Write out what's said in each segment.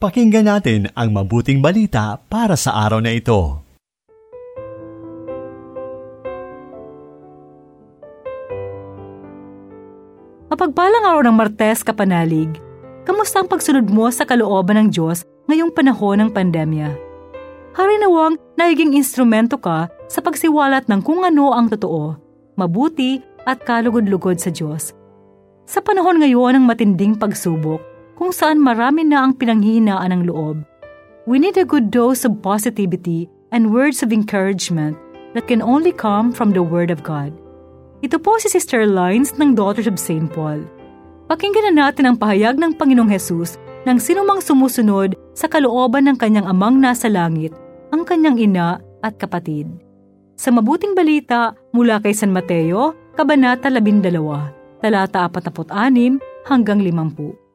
Pakinggan natin ang mabuting balita para sa araw na ito. Mapagpalang araw ng Martes, Kapanalig. Kamusta ang pagsunod mo sa kalooban ng Diyos ngayong panahon ng pandemya? Harinawang naging instrumento ka sa pagsiwalat ng kung ano ang totoo, mabuti at kalugod-lugod sa Diyos. Sa panahon ngayon ng matinding pagsubok, kung saan marami na ang pinanghihinaan ng loob. We need a good dose of positivity and words of encouragement that can only come from the Word of God. Ito po si Sister Lines ng Daughters of St. Paul. Pakinggan na natin ang pahayag ng Panginoong Hesus ng sinumang sumusunod sa kalooban ng kanyang amang nasa langit, ang kanyang ina at kapatid. Sa mabuting balita mula kay San Mateo, Kabanata 12, talata 46 hanggang 50.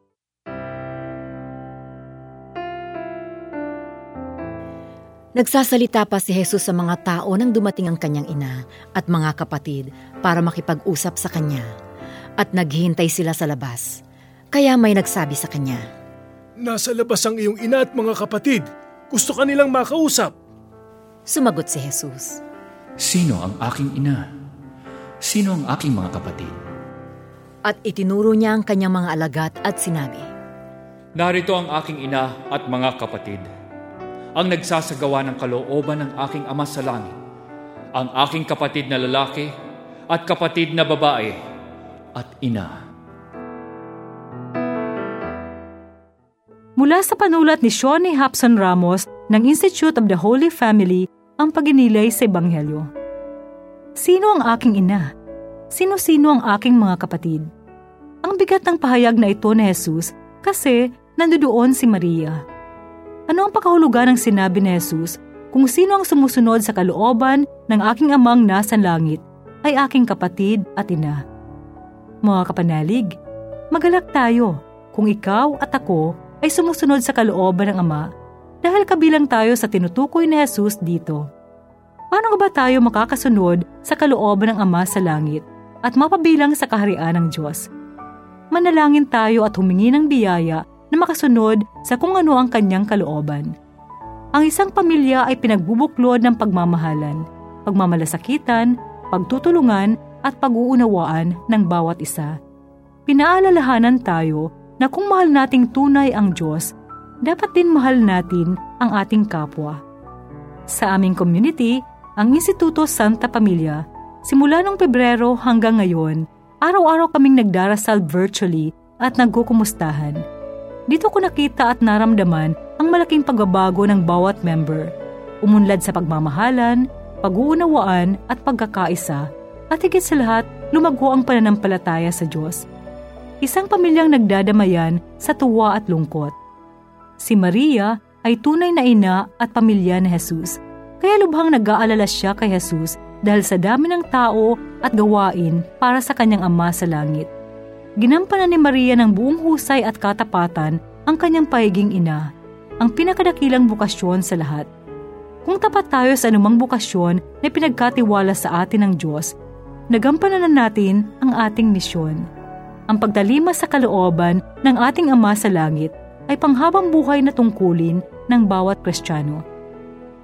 Nagsasalita pa si Jesus sa mga tao nang dumating ang kanyang ina at mga kapatid para makipag-usap sa kanya. At naghihintay sila sa labas. Kaya may nagsabi sa kanya, Nasa labas ang iyong ina at mga kapatid. Gusto ka nilang makausap. Sumagot si Jesus. Sino ang aking ina? Sino ang aking mga kapatid? At itinuro niya ang kanyang mga alagat at sinabi, Narito ang aking ina at mga kapatid ang nagsasagawa ng kalooban ng aking ama sa langit, ang aking kapatid na lalaki at kapatid na babae at ina. Mula sa panulat ni Shawnee Hapson Ramos ng Institute of the Holy Family ang paginilay sa Ebanghelyo. Sino ang aking ina? Sino-sino ang aking mga kapatid? Ang bigat ng pahayag na ito ni Jesus kasi nandoon si Maria ano ang pakahulugan ng sinabi ni Jesus kung sino ang sumusunod sa kalooban ng aking amang nasa langit ay aking kapatid at ina. Mga kapanalig, magalak tayo kung ikaw at ako ay sumusunod sa kalooban ng Ama dahil kabilang tayo sa tinutukoy ni Jesus dito. Paano ba tayo makakasunod sa kalooban ng Ama sa langit at mapabilang sa kaharian ng Diyos? Manalangin tayo at humingi ng biyaya na makasunod sa kung ano ang kanyang kalooban. Ang isang pamilya ay pinagbubuklod ng pagmamahalan, pagmamalasakitan, pagtutulungan at pag-uunawaan ng bawat isa. Pinaalalahanan tayo na kung mahal nating tunay ang Diyos, dapat din mahal natin ang ating kapwa. Sa aming community, ang Instituto Santa Pamilya, simula noong Pebrero hanggang ngayon, araw-araw kaming nagdarasal virtually at nagkukumustahan dito ko nakita at naramdaman ang malaking pagbabago ng bawat member. Umunlad sa pagmamahalan, pag-uunawaan at pagkakaisa at higit sa lahat, lumago ang pananampalataya sa Diyos. Isang pamilyang nagdadamayan sa tuwa at lungkot. Si Maria ay tunay na ina at pamilya ni Jesus, kaya lubhang nag-aalala siya kay Jesus dahil sa dami ng tao at gawain para sa kanyang ama sa langit. Ginampanan ni Maria ng buong husay at katapatan ang kanyang pahiging ina, ang pinakadakilang bukasyon sa lahat. Kung tapat tayo sa anumang bukasyon na pinagkatiwala sa atin ng Diyos, nagampanan na natin ang ating misyon. Ang pagdalima sa kalooban ng ating Ama sa Langit ay panghabang buhay na tungkulin ng bawat Kristiyano.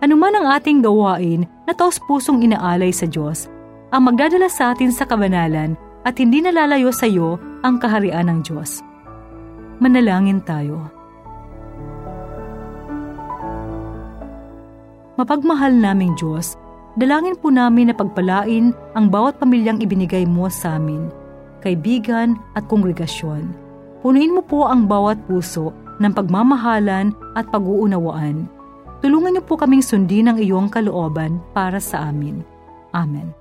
Ano man ang ating gawain na taos pusong inaalay sa Diyos, ang magdadala sa atin sa kabanalan at hindi nalalayo sa iyo ang kaharian ng Diyos. Manalangin tayo. Mapagmahal naming Diyos, dalangin po namin na pagpalain ang bawat pamilyang ibinigay mo sa amin, kaibigan at kongregasyon. Punuin mo po ang bawat puso ng pagmamahalan at pag-uunawaan. Tulungan niyo po kaming sundin ang iyong kalooban para sa amin. Amen.